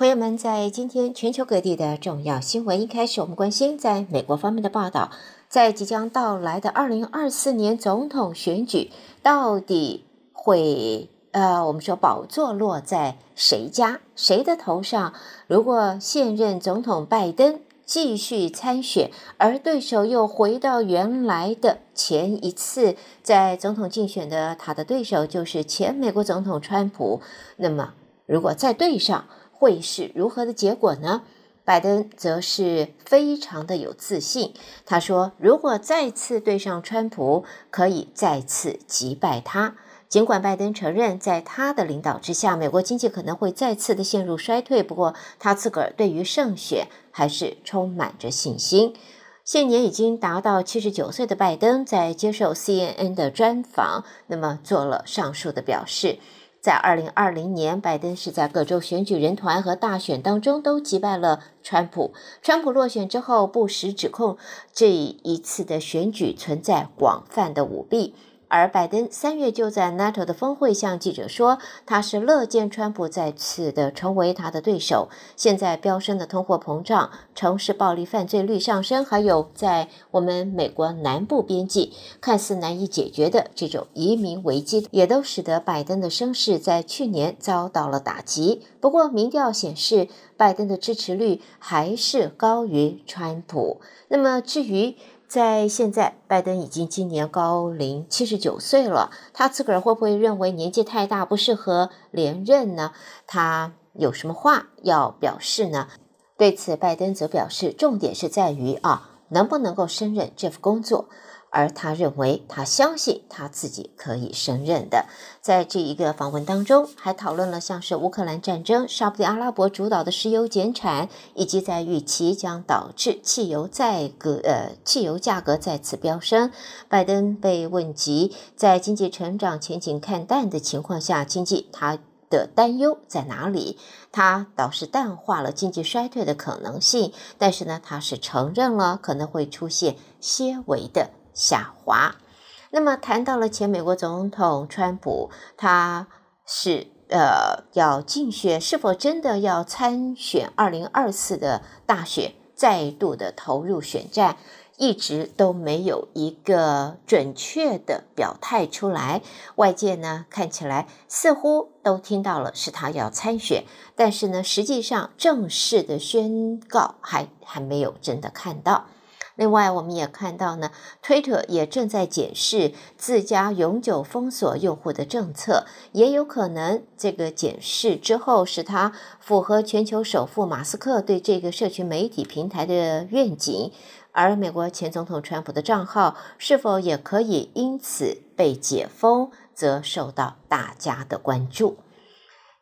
朋友们，在今天全球各地的重要新闻，一开始我们关心在美国方面的报道，在即将到来的二零二四年总统选举，到底会呃，我们说宝座落在谁家，谁的头上？如果现任总统拜登继续参选，而对手又回到原来的前一次在总统竞选的他的对手就是前美国总统川普，那么如果再对上，会是如何的结果呢？拜登则是非常的有自信，他说：“如果再次对上川普，可以再次击败他。”尽管拜登承认，在他的领导之下，美国经济可能会再次的陷入衰退，不过他自个儿对于胜选还是充满着信心。现年已经达到七十九岁的拜登，在接受 CNN 的专访，那么做了上述的表示。在二零二零年，拜登是在各州选举人团和大选当中都击败了川普。川普落选之后，不时指控这一次的选举存在广泛的舞弊。而拜登三月就在 NATO 的峰会向记者说，他是乐见川普再次的成为他的对手。现在飙升的通货膨胀、城市暴力犯罪率上升，还有在我们美国南部边境看似难以解决的这种移民危机，也都使得拜登的声势在去年遭到了打击。不过，民调显示拜登的支持率还是高于川普。那么，至于在现在，拜登已经今年高龄七十九岁了，他自个儿会不会认为年纪太大不适合连任呢？他有什么话要表示呢？对此，拜登则表示，重点是在于啊，能不能够胜任这份工作。而他认为，他相信他自己可以胜任的。在这一个访问当中，还讨论了像是乌克兰战争、沙特阿拉伯主导的石油减产，以及在预期将导致汽油价格呃汽油价格再次飙升。拜登被问及在经济成长前景看淡的情况下，经济他的担忧在哪里？他倒是淡化了经济衰退的可能性，但是呢，他是承认了可能会出现些微的。下滑。那么谈到了前美国总统川普，他是呃要竞选，是否真的要参选二零二四的大选，再度的投入选战，一直都没有一个准确的表态出来。外界呢看起来似乎都听到了是他要参选，但是呢实际上正式的宣告还还没有真的看到。另外，我们也看到呢，Twitter 也正在检视自家永久封锁用户的政策，也有可能这个检视之后使它符合全球首富马斯克对这个社群媒体平台的愿景，而美国前总统川普的账号是否也可以因此被解封，则受到大家的关注。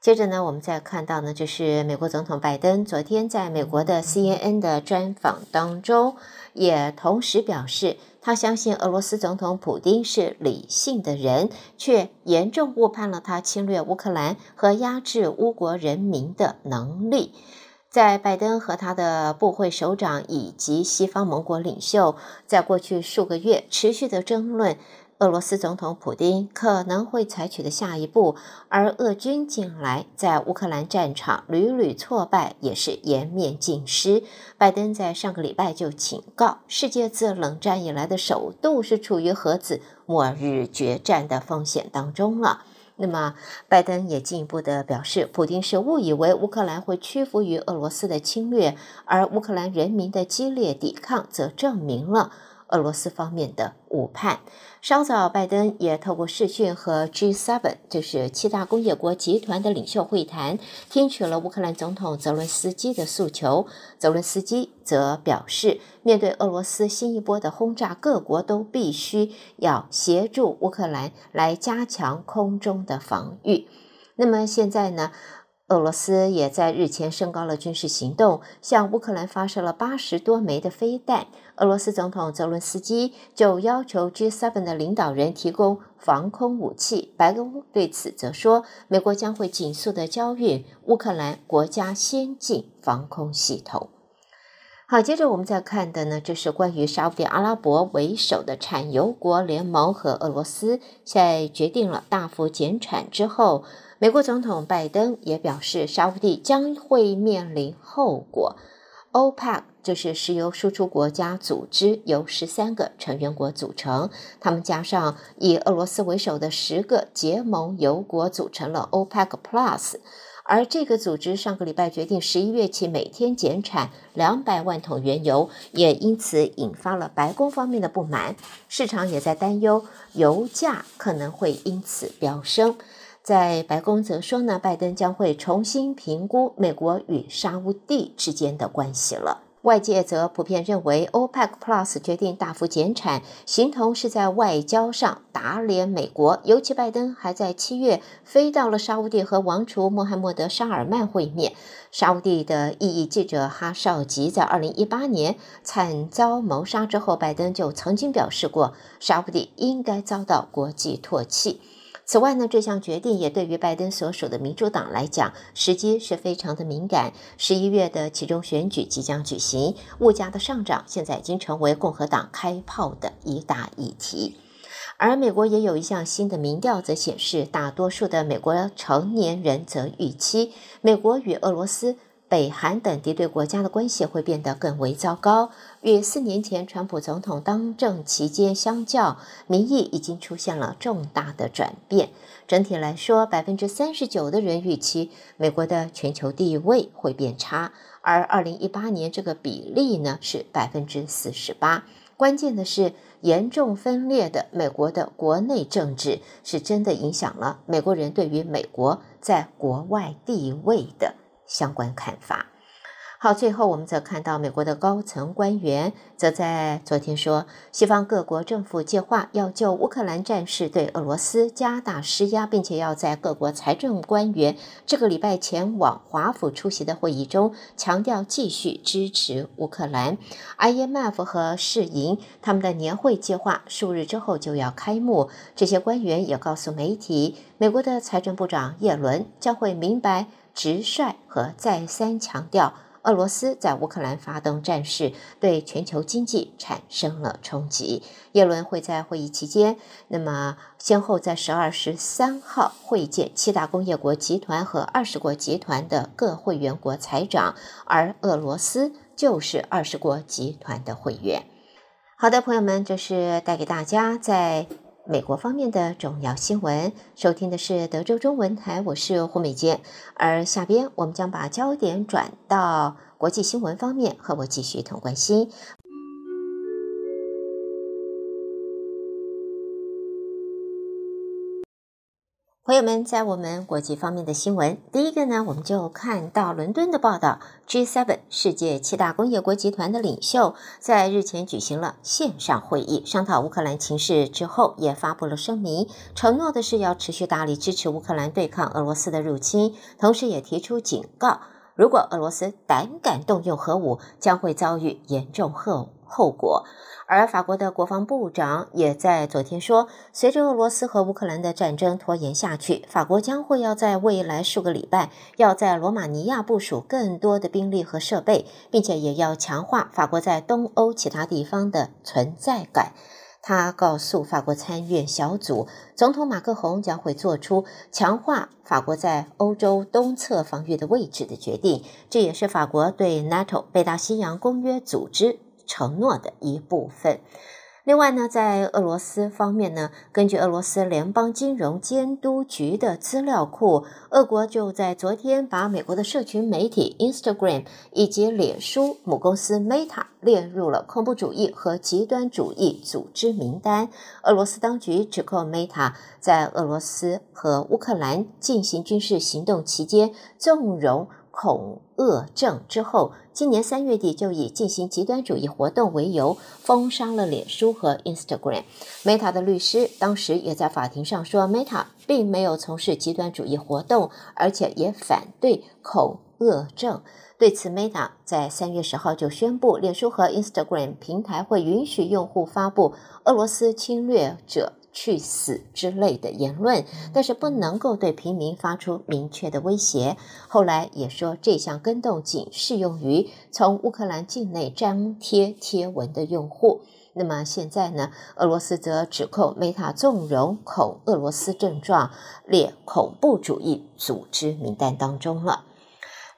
接着呢，我们再看到呢，就是美国总统拜登昨天在美国的 CNN 的专访当中，也同时表示，他相信俄罗斯总统普丁是理性的人，却严重误判了他侵略乌克兰和压制乌国人民的能力。在拜登和他的部会首长以及西方盟国领袖在过去数个月持续的争论。俄罗斯总统普丁可能会采取的下一步，而俄军近来在乌克兰战场屡屡挫败，也是颜面尽失。拜登在上个礼拜就警告，世界自冷战以来的首度是处于核子末日决战的风险当中了。那么，拜登也进一步的表示，普丁是误以为乌克兰会屈服于俄罗斯的侵略，而乌克兰人民的激烈抵抗则证明了。俄罗斯方面的误判。稍早，拜登也透过视讯和 G7，就是七大工业国集团的领袖会谈，听取了乌克兰总统泽伦斯基的诉求。泽伦斯基则表示，面对俄罗斯新一波的轰炸，各国都必须要协助乌克兰来加强空中的防御。那么现在呢？俄罗斯也在日前升高了军事行动，向乌克兰发射了八十多枚的飞弹。俄罗斯总统泽伦斯基就要求 G7 的领导人提供防空武器。白宫对此则说，美国将会紧速的交运乌克兰国家先进防空系统。好，接着我们再看的呢，就是关于沙乌地阿拉伯为首的产油国联盟和俄罗斯在决定了大幅减产之后，美国总统拜登也表示，沙乌地将会面临后果。OPEC 就是石油输出国家组织，由十三个成员国组成，他们加上以俄罗斯为首的十个结盟油国，组成了 OPEC Plus。而这个组织上个礼拜决定，十一月起每天减产两百万桶原油，也因此引发了白宫方面的不满。市场也在担忧油价可能会因此飙升。在白宫则说呢，拜登将会重新评估美国与沙乌地之间的关系了。外界则普遍认为，OPEC Plus 决定大幅减产，形同是在外交上打脸美国。尤其拜登还在七月飞到了沙乌地和王储穆罕默德·沙尔曼会面。沙乌地的异议记者哈绍吉在二零一八年惨遭谋杀之后，拜登就曾经表示过，沙乌地应该遭到国际唾弃。此外呢，这项决定也对于拜登所属的民主党来讲，时机是非常的敏感。十一月的其中选举即将举行，物价的上涨现在已经成为共和党开炮的一大议题。而美国也有一项新的民调则显示，大多数的美国成年人则预期，美国与俄罗斯。北韩等敌对国家的关系会变得更为糟糕。与四年前川普总统当政期间相较，民意已经出现了重大的转变。整体来说，百分之三十九的人预期美国的全球地位会变差，而二零一八年这个比例呢是百分之四十八。关键的是，严重分裂的美国的国内政治是真的影响了美国人对于美国在国外地位的。相关看法。好，最后我们则看到美国的高层官员则在昨天说，西方各国政府计划要就乌克兰战事对俄罗斯加大施压，并且要在各国财政官员这个礼拜前往华府出席的会议中强调继续支持乌克兰。IMF 和世银他们的年会计划数日之后就要开幕，这些官员也告诉媒体，美国的财政部长耶伦将会明白。直率和再三强调，俄罗斯在乌克兰发动战事对全球经济产生了冲击。耶伦会在会议期间，那么先后在十二、十三号会见七大工业国集团和二十国集团的各会员国财长，而俄罗斯就是二十国集团的会员。好的，朋友们，这是带给大家在。美国方面的重要新闻，收听的是德州中文台，我是胡美娟。而下边我们将把焦点转到国际新闻方面，和我继续同关心。朋友们，在我们国际方面的新闻，第一个呢，我们就看到伦敦的报道：G7 世界七大工业国集团的领袖在日前举行了线上会议，商讨乌克兰情势之后，也发布了声明，承诺的是要持续大力支持乌克兰对抗俄罗斯的入侵，同时也提出警告，如果俄罗斯胆敢动用核武，将会遭遇严重后后果。而法国的国防部长也在昨天说，随着俄罗斯和乌克兰的战争拖延下去，法国将会要在未来数个礼拜，要在罗马尼亚部署更多的兵力和设备，并且也要强化法国在东欧其他地方的存在感。他告诉法国参议院小组，总统马克宏将会做出强化法国在欧洲东侧防御的位置的决定，这也是法国对 NATO 北大西洋公约组织。承诺的一部分。另外呢，在俄罗斯方面呢，根据俄罗斯联邦金融监督局的资料库，俄国就在昨天把美国的社群媒体 Instagram 以及脸书母公司 Meta 列入了恐怖主义和极端主义组织名单。俄罗斯当局指控 Meta 在俄罗斯和乌克兰进行军事行动期间纵容。恐恶症之后，今年三月底就以进行极端主义活动为由，封杀了脸书和 Instagram。Meta 的律师当时也在法庭上说，Meta 并没有从事极端主义活动，而且也反对恐恶症。对此，Meta 在三月十号就宣布，脸书和 Instagram 平台会允许用户发布俄罗斯侵略者去死之类的言论，但是不能够对平民发出明确的威胁。后来也说，这项更动仅适用于从乌克兰境内张贴贴文的用户。那么现在呢，俄罗斯则指控 Meta 纵容恐俄罗斯症状列恐怖主义组织名单当中了。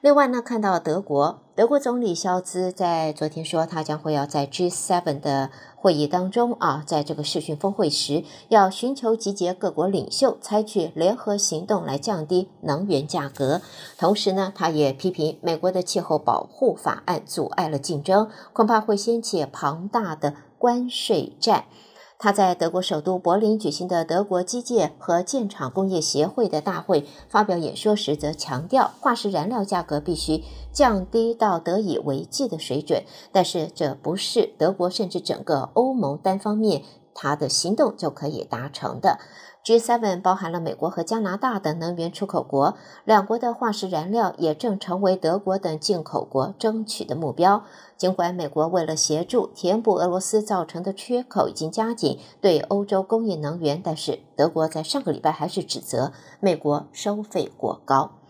另外呢，看到德国，德国总理肖兹在昨天说，他将会要在 G7 的会议当中啊，在这个视讯峰会时，要寻求集结各国领袖，采取联合行动来降低能源价格。同时呢，他也批评美国的气候保护法案阻碍了竞争，恐怕会掀起庞大的关税战。他在德国首都柏林举行的德国机械和建厂工业协会的大会发表演说时，则强调化石燃料价格必须降低到得以为继的水准。但是，这不是德国甚至整个欧盟单方面他的行动就可以达成的。G7 包含了美国和加拿大等能源出口国，两国的化石燃料也正成为德国等进口国争取的目标。尽管美国为了协助填补俄罗斯造成的缺口，已经加紧对欧洲供应能源，但是德国在上个礼拜还是指责美国收费过高。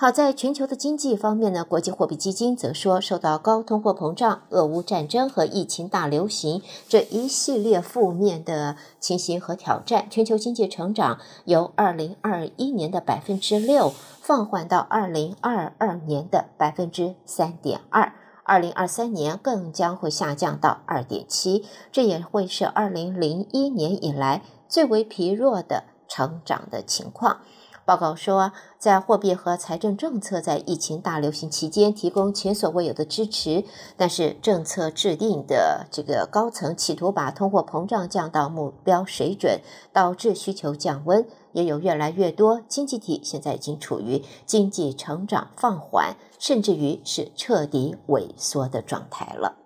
好，在全球的经济方面呢，国际货币基金则说，受到高通货膨胀、俄乌战争和疫情大流行这一系列负面的情形和挑战，全球经济成长由二零二一年的百分之六放缓到二零二二年的百分之三点二，二零二三年更将会下降到二点七，这也会是二零零一年以来最为疲弱的成长的情况。报告说，在货币和财政政策在疫情大流行期间提供前所未有的支持，但是政策制定的这个高层企图把通货膨胀降到目标水准，导致需求降温，也有越来越多经济体现在已经处于经济成长放缓，甚至于是彻底萎缩的状态了。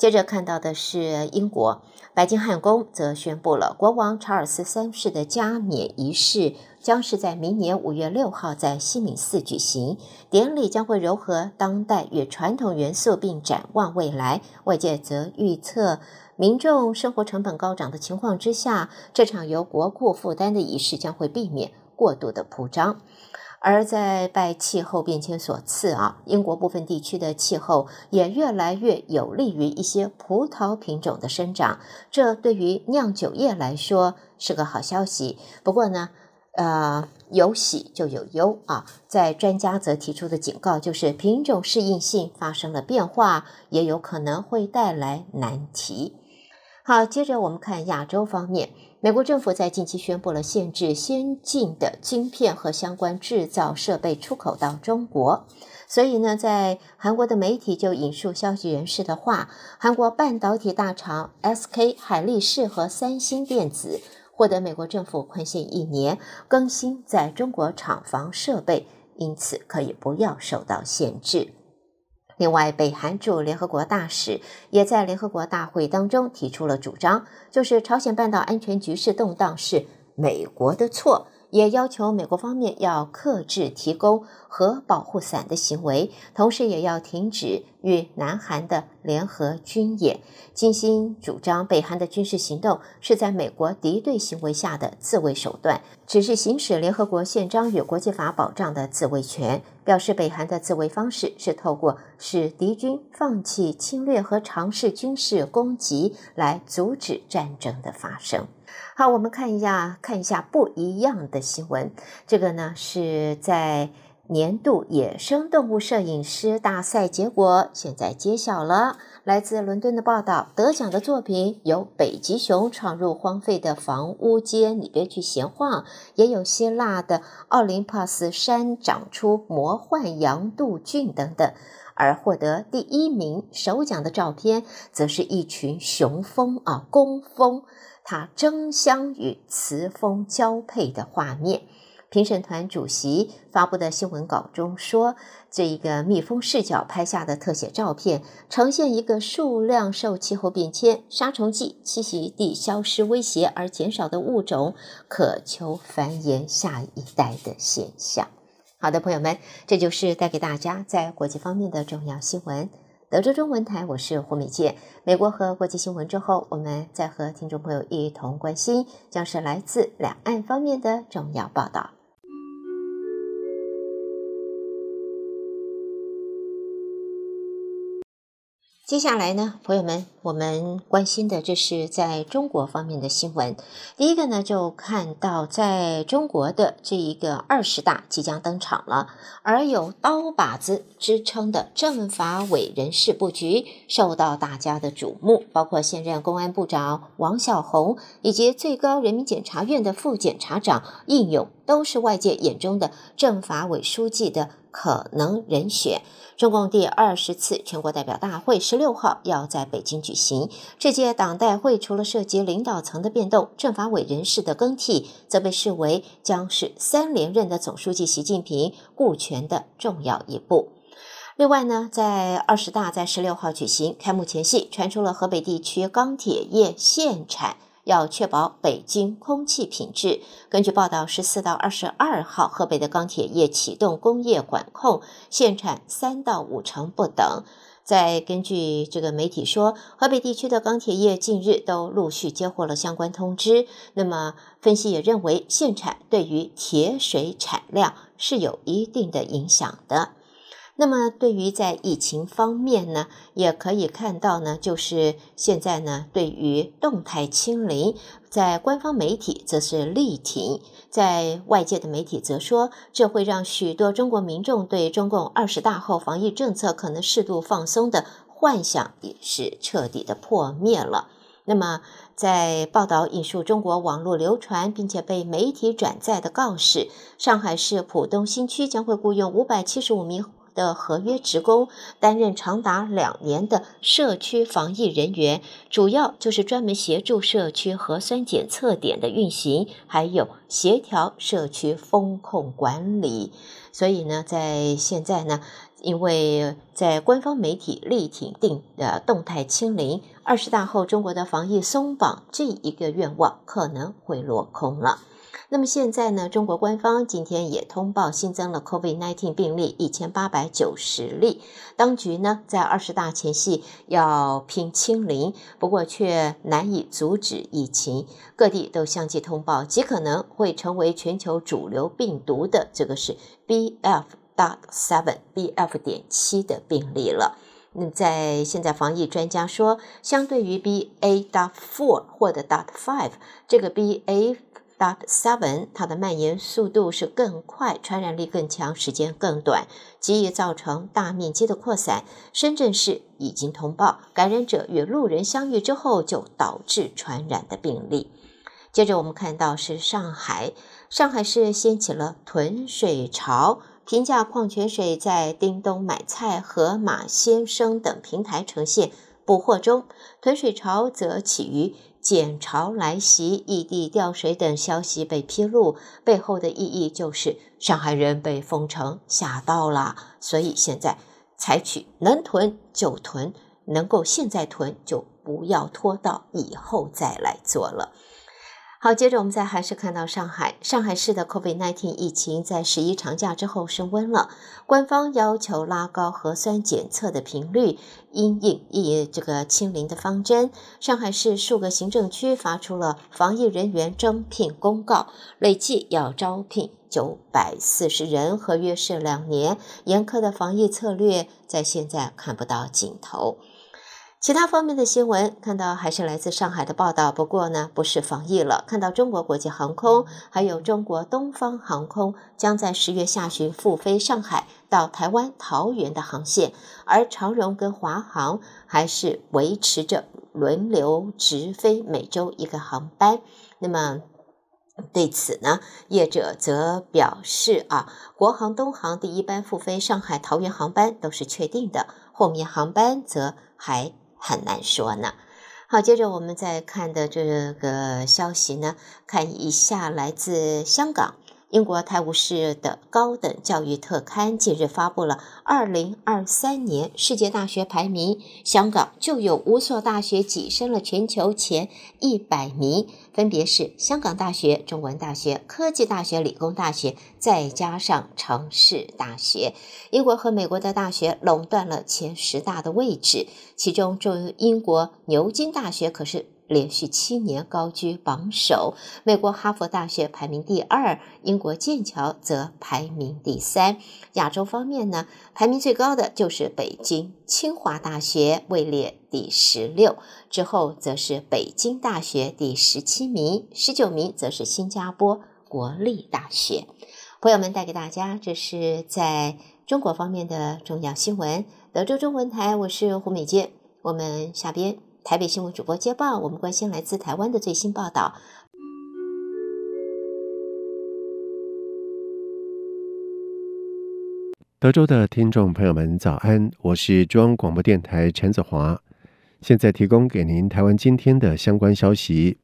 接着看到的是英国白金汉宫则宣布了国王查尔斯三世的加冕仪式将是在明年五月六号在西敏寺举行，典礼将会柔合当代与传统元素，并展望未来。外界则预测，民众生活成本高涨的情况之下，这场由国库负担的仪式将会避免过度的铺张。而在拜气候变迁所赐啊，英国部分地区的气候也越来越有利于一些葡萄品种的生长，这对于酿酒业来说是个好消息。不过呢，呃，有喜就有忧啊，在专家则提出的警告就是品种适应性发生了变化，也有可能会带来难题。好，接着我们看亚洲方面。美国政府在近期宣布了限制先进的晶片和相关制造设备出口到中国，所以呢，在韩国的媒体就引述消息人士的话，韩国半导体大厂 SK 海力士和三星电子获得美国政府宽限一年更新在中国厂房设备，因此可以不要受到限制。另外，北韩驻联合国大使也在联合国大会当中提出了主张，就是朝鲜半岛安全局势动荡是美国的错。也要求美国方面要克制提供核保护伞的行为，同时也要停止与南韩的联合军演。金星主张北韩的军事行动是在美国敌对行为下的自卫手段，只是行使联合国宪章与国际法保障的自卫权。表示北韩的自卫方式是透过使敌军放弃侵略和尝试军事攻击来阻止战争的发生。好，我们看一下，看一下不一样的新闻。这个呢是在年度野生动物摄影师大赛结果现在揭晓了。来自伦敦的报道，得奖的作品有北极熊闯入荒废的房屋间里边去闲晃，也有希腊的奥林帕斯山长出魔幻羊肚菌等等。而获得第一名首奖的照片，则是一群雄蜂啊，工蜂。它争相与雌蜂交配的画面，评审团主席发布的新闻稿中说，这一个蜜蜂视角拍下的特写照片，呈现一个数量受气候变迁、杀虫剂栖息地消失威胁而减少的物种，渴求繁衍下一代的现象。好的，朋友们，这就是带给大家在国际方面的重要新闻。德州中文台，我是胡美健。美国和国际新闻之后，我们再和听众朋友一同关心，将是来自两岸方面的重要报道。接下来呢，朋友们，我们关心的这是在中国方面的新闻。第一个呢，就看到在中国的这一个二十大即将登场了，而有刀把子之称的政法委人事布局受到大家的瞩目，包括现任公安部长王小洪以及最高人民检察院的副检察长应勇，都是外界眼中的政法委书记的可能人选。中共第二十次全国代表大会十六号要在北京举行。这届党代会除了涉及领导层的变动，政法委人事的更替，则被视为将是三连任的总书记习近平顾全的重要一步。另外呢，在二十大在十六号举行开幕前夕，传出了河北地区钢铁业限产。要确保北京空气品质。根据报道，十四到二十二号，河北的钢铁业启动工业管控，限产三到五成不等。再根据这个媒体说，河北地区的钢铁业近日都陆续接获了相关通知。那么，分析也认为，限产对于铁水产量是有一定的影响的。那么，对于在疫情方面呢，也可以看到呢，就是现在呢，对于动态清零，在官方媒体则是力挺，在外界的媒体则说，这会让许多中国民众对中共二十大后防疫政策可能适度放松的幻想也是彻底的破灭了。那么，在报道引述中国网络流传并且被媒体转载的告示，上海市浦东新区将会雇佣五百七十五名。的合约职工担任长达两年的社区防疫人员，主要就是专门协助社区核酸检测点的运行，还有协调社区风控管理。所以呢，在现在呢，因为在官方媒体力挺定的动态清零，二十大后中国的防疫松绑这一个愿望可能会落空了。那么现在呢，中国官方今天也通报新增了 COVID-19 病例一千八百九十例。当局呢，在二十大前夕要拼清零，不过却难以阻止疫情。各地都相继通报，极可能会成为全球主流病毒的这个是 BF. dot seven、BF 点七的病例了。那在现在防疫专家说，相对于 BA. dot four 或者 dot five 这个 BA。Dot seven，它的蔓延速度是更快，传染力更强，时间更短，极易造成大面积的扩散。深圳市已经通报感染者与路人相遇之后就导致传染的病例。接着我们看到是上海，上海市掀起了囤水潮，平价矿泉水在叮咚买菜、盒马鲜生等平台呈现补货中，囤水潮则起于。减潮来袭、异地调水等消息被披露，背后的意义就是上海人被封城吓到了，所以现在采取能囤就囤，能够现在囤就不要拖到以后再来做了。好，接着我们再还是看到上海，上海市的 COVID-19 疫情在十一长假之后升温了，官方要求拉高核酸检测的频率，因应疫这个清零的方针。上海市数个行政区发出了防疫人员征聘公告，累计要招聘九百四十人，合约是两年，严苛的防疫策略在现在看不到尽头。其他方面的新闻，看到还是来自上海的报道，不过呢，不是防疫了。看到中国国际航空还有中国东方航空将在十月下旬复飞上海到台湾桃园的航线，而长荣跟华航还是维持着轮流直飞每周一个航班。那么对此呢，业者则表示啊，国航、东航第一班复飞上海桃园航班都是确定的，后面航班则还。很难说呢。好，接着我们再看的这个消息呢，看一下来自香港。英国《泰晤士》的高等教育特刊近日发布了二零二三年世界大学排名，香港就有五所大学跻身了全球前一百名，分别是香港大学、中文大学、科技大学、理工大学，再加上城市大学。英国和美国的大学垄断了前十大的位置，其中中英国牛津大学可是。连续七年高居榜首，美国哈佛大学排名第二，英国剑桥则排名第三。亚洲方面呢，排名最高的就是北京清华大学，位列第十六，之后则是北京大学第十七名，十九名则是新加坡国立大学。朋友们带给大家，这是在中国方面的重要新闻。德州中文台，我是胡美健，我们下边。台北新闻主播接报，我们关心来自台湾的最新报道。德州的听众朋友们，早安！我是中央广播电台陈子华，现在提供给您台湾今天的相关消息。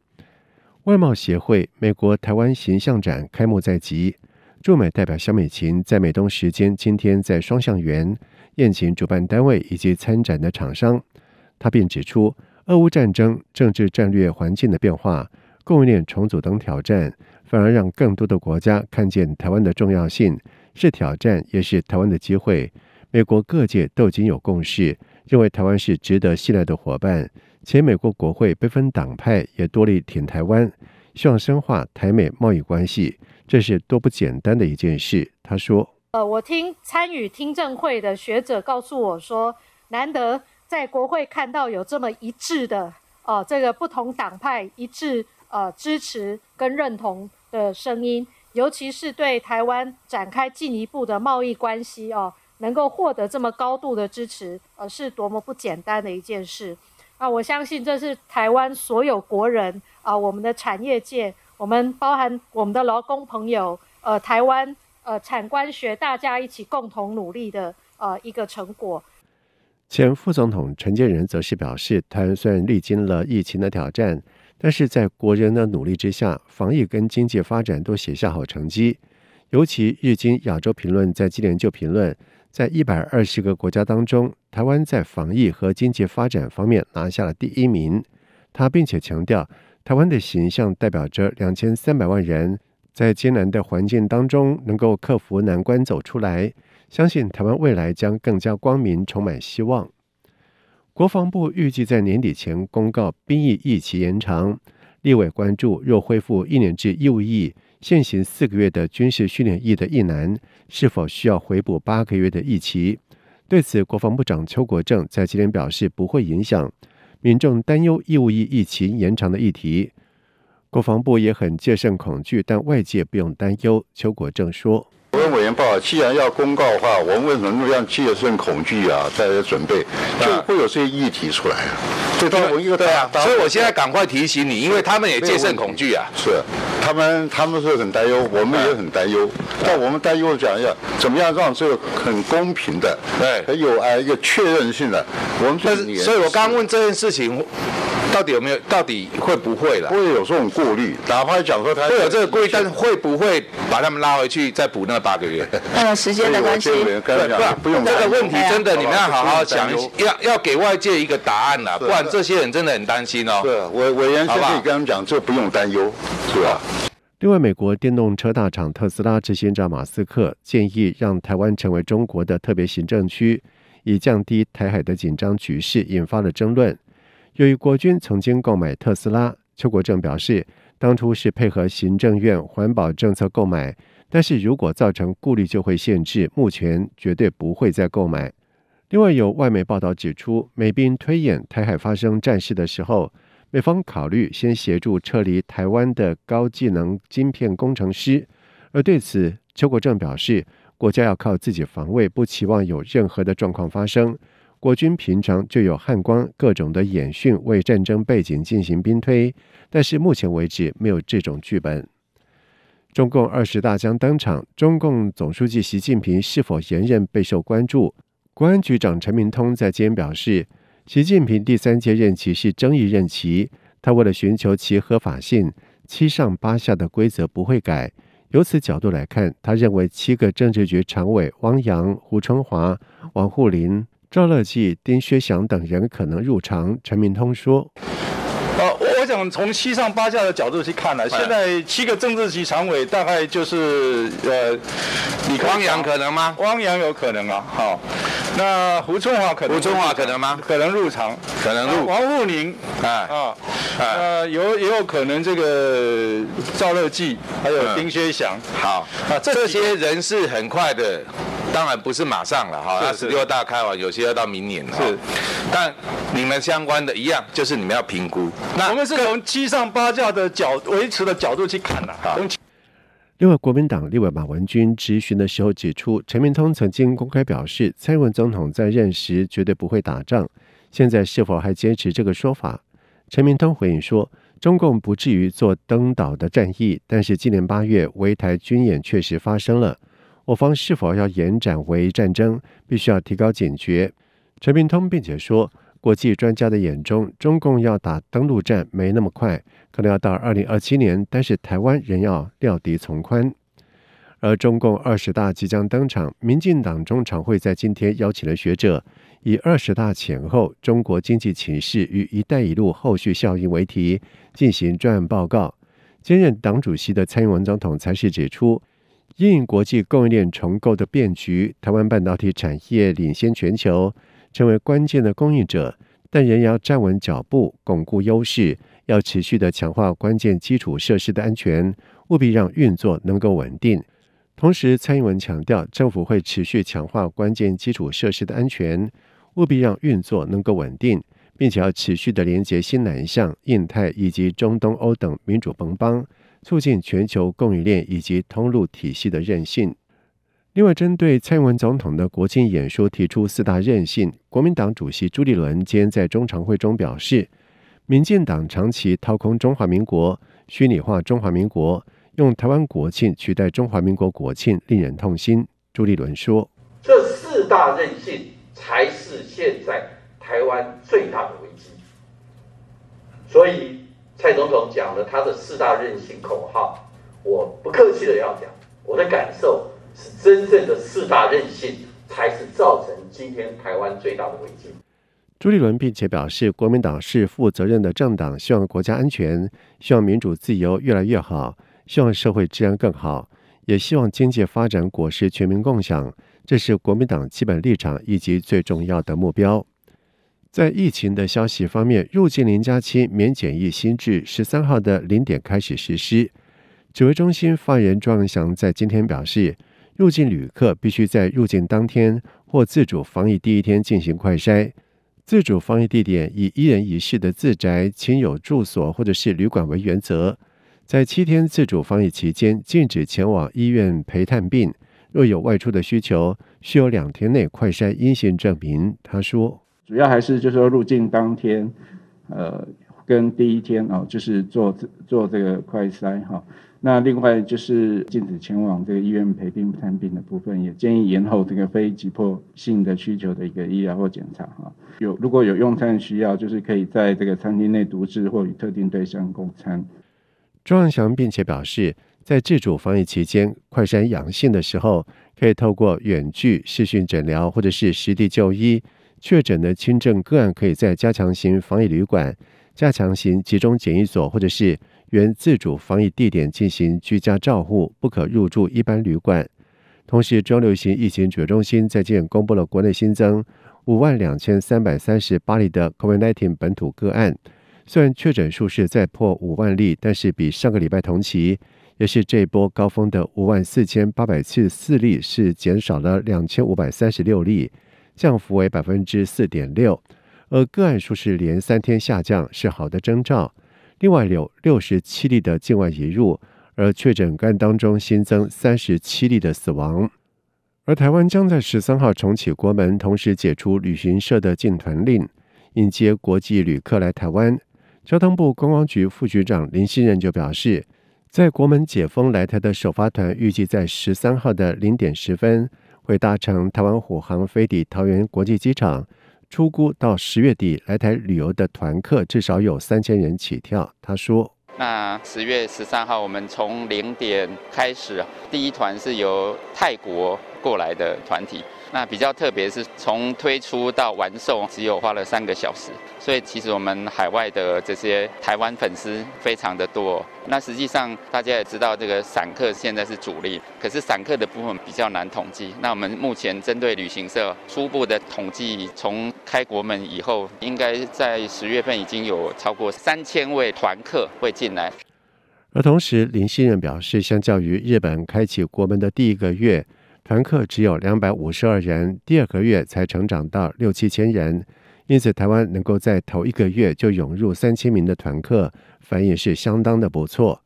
外贸协会美国台湾形象展开幕在即，驻美代表萧美琴在美东时间今天在双橡园宴请主办单位以及参展的厂商。他并指出，俄乌战争、政治战略环境的变化、供应链重组等挑战，反而让更多的国家看见台湾的重要性，是挑战，也是台湾的机会。美国各界都已经有共识，认为台湾是值得信赖的伙伴，且美国国会不分党派也多力挺台湾，希望深化台美贸易关系，这是多不简单的一件事。他说：“呃，我听参与听证会的学者告诉我说，难得。”在国会看到有这么一致的，呃，这个不同党派一致呃支持跟认同的声音，尤其是对台湾展开进一步的贸易关系哦，能够获得这么高度的支持，呃，是多么不简单的一件事啊！我相信这是台湾所有国人啊，我们的产业界，我们包含我们的劳工朋友，呃，台湾呃产官学大家一起共同努力的呃一个成果。前副总统陈建仁则是表示，台湾虽然历经了疫情的挑战，但是在国人的努力之下，防疫跟经济发展都写下好成绩。尤其日经亚洲评论在今年就评论，在一百二十个国家当中，台湾在防疫和经济发展方面拿下了第一名。他并且强调，台湾的形象代表着两千三百万人在艰难的环境当中能够克服难关走出来。相信台湾未来将更加光明，充满希望。国防部预计在年底前公告兵役役期延长。立委关注，若恢复一年制义务役，现行四个月的军事训练役的役男，是否需要回补八个月的役期？对此，国防部长邱国正在今天表示不会影响。民众担忧义务役役期延长的议题，国防部也很戒慎恐惧，但外界不用担忧。邱国正说。跟委员报，既然要公告的话，我们为什么那么样戒慎恐惧啊？在这准备，就会有这些议题出来啊。对，我一个对啊，所以我现在赶快提醒你，因为他们也戒慎恐惧啊。是，他们他们是很担忧，我们也很担忧。但我们担忧讲一下，怎么样让这个很公平的，对，很有啊一个确认性的。我们但是，所以我刚刚问这件事情。到底有没有？到底会不会了？会有这种过滤，哪怕讲说他会有这个过滤，但是会不会把他们拉回去再补那八个月？那时间的关系，不用这个问题真的，你们要好好想，要要给外界一个答案了，不然这些人真的很担心哦。对，委委员可以跟他们讲，这不用担忧，是吧？另外，美国电动车大厂特斯拉执行长马斯克建议让台湾成为中国的特别行政区，以降低台海的紧张局势，引发了争论。由于国军曾经购买特斯拉，邱国正表示，当初是配合行政院环保政策购买，但是如果造成顾虑，就会限制。目前绝对不会再购买。另外，有外媒报道指出，美兵推演台海发生战事的时候，美方考虑先协助撤离台湾的高技能晶片工程师。而对此，邱国正表示，国家要靠自己防卫，不期望有任何的状况发生。国军平常就有汉光各种的演训，为战争背景进行兵推，但是目前为止没有这种剧本。中共二十大将登场，中共总书记习近平是否连任备受关注。国安局长陈明通在今天表示，习近平第三届任期是争议任期，他为了寻求其合法性，七上八下的规则不会改，由此角度来看，他认为七个政治局常委汪洋、胡春华、王沪宁、赵乐际、丁薛祥等人可能入场。陈明通说。我想从七上八下的角度去看呢，现在七个政治局常委大概就是呃，李汪洋可能吗？汪洋有可能啊，好，那胡春华可能？胡春华可能吗？可能入场，可能入。王沪宁哎啊，呃有也有可能这个赵乐际，还有丁薛祥。好啊，这些人是很快的。当然不是马上了哈，那十六大开完，有些要到明年了。是，但你们相关的一样，就是你们要评估。那我们是从七上八下的角维持的角度去看的哈。另外，国民党立委马文君质询的时候指出，陈明通曾经公开表示，蔡英文总统在任时绝对不会打仗，现在是否还坚持这个说法？陈明通回应说，中共不至于做登岛的战役，但是今年八月围台军演确实发生了。我方是否要延展为战争，必须要提高警觉。陈明通并且说，国际专家的眼中，中共要打登陆战没那么快，可能要到二零二七年。但是台湾仍要料敌从宽。而中共二十大即将登场，民进党中常会在今天邀请了学者，以二十大前后中国经济情势与“一带一路”后续效应为题进行专案报告。兼任党主席的蔡英文总统才是指出。因应国际供应链重构的变局，台湾半导体产业领先全球，成为关键的供应者，但仍要站稳脚步，巩固优势，要持续的强化关键基础设施的安全，务必让运作能够稳定。同时，蔡英文强调，政府会持续强化关键基础设施的安全，务必让运作能够稳定，并且要持续的连接新南向、印太以及中东欧等民主盟邦。促进全球供应链以及通路体系的韧性。另外，针对蔡英文总统的国庆演说提出四大韧性，国民党主席朱立伦今天在中常会中表示，民进党长期掏空中华民国，虚拟化中华民国，用台湾国庆取代中华民国国庆，令人痛心。朱立伦说：“这四大韧性才是现在台湾最大的危机。”所以。蔡总统讲了他的四大任性口号，我不客气的要讲，我的感受是真正的四大任性才是造成今天台湾最大的危机。朱立伦并且表示，国民党是负责任的政党，希望国家安全，希望民主自由越来越好，希望社会治安更好，也希望经济发展果实全民共享，这是国民党基本立场以及最重要的目标。在疫情的消息方面，入境零加七免检疫新制十三号的零点开始实施。指挥中心发言人庄祥在今天表示，入境旅客必须在入境当天或自主防疫第一天进行快筛。自主防疫地点以一人一室的自宅、亲友住所或者是旅馆为原则。在七天自主防疫期间，禁止前往医院陪探病。若有外出的需求，需有两天内快筛阴性证明。他说。主要还是就是说入境当天，呃，跟第一天哦，就是做做这个快筛哈。那另外就是禁止前往这个医院陪病探病的部分，也建议延后这个非急迫性的需求的一个医疗或检查哈。有如果有用餐需要，就是可以在这个餐厅内独自或与特定对象共餐。庄人祥并且表示，在自主防疫期间，快筛阳性的时候，可以透过远距视讯诊疗或者是实地就医。确诊的轻症个案可以在加强型防疫旅馆、加强型集中检疫所或者是原自主防疫地点进行居家照护，不可入住一般旅馆。同时，中流行疫情指挥中心在今天公布了国内新增五万两千三百三十八例的 COVID-19 本土个案。虽然确诊数是再破五万例，但是比上个礼拜同期，也是这一波高峰的五万四千八百七十四例，是减少了两千五百三十六例。降幅为百分之四点六，而个案数是连三天下降，是好的征兆。另外有六十七例的境外移入，而确诊个案当中新增三十七例的死亡。而台湾将在十三号重启国门，同时解除旅行社的禁团令，迎接国际旅客来台湾。交通部观光局副局长林新仁就表示，在国门解封来台的首发团，预计在十三号的零点十分。会搭乘台湾虎航飞抵桃园国际机场，出估到十月底来台旅游的团客至少有三千人起跳。他说：“那十月十三号，我们从零点开始，第一团是由泰国过来的团体。那比较特别是从推出到完售只有花了三个小时，所以其实我们海外的这些台湾粉丝非常的多。那实际上大家也知道，这个散客现在是主力，可是散客的部分比较难统计。那我们目前针对旅行社初步的统计，从开国门以后，应该在十月份已经有超过三千位团客会进来。而同时，林信任表示，相较于日本开启国门的第一个月，团客只有两百五十二人，第二个月才成长到六七千人，因此台湾能够在头一个月就涌入三千名的团客，反应是相当的不错。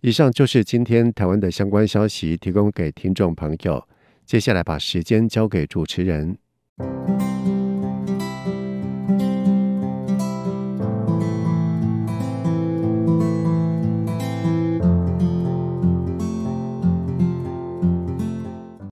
以上就是今天台湾的相关消息，提供给听众朋友。接下来把时间交给主持人。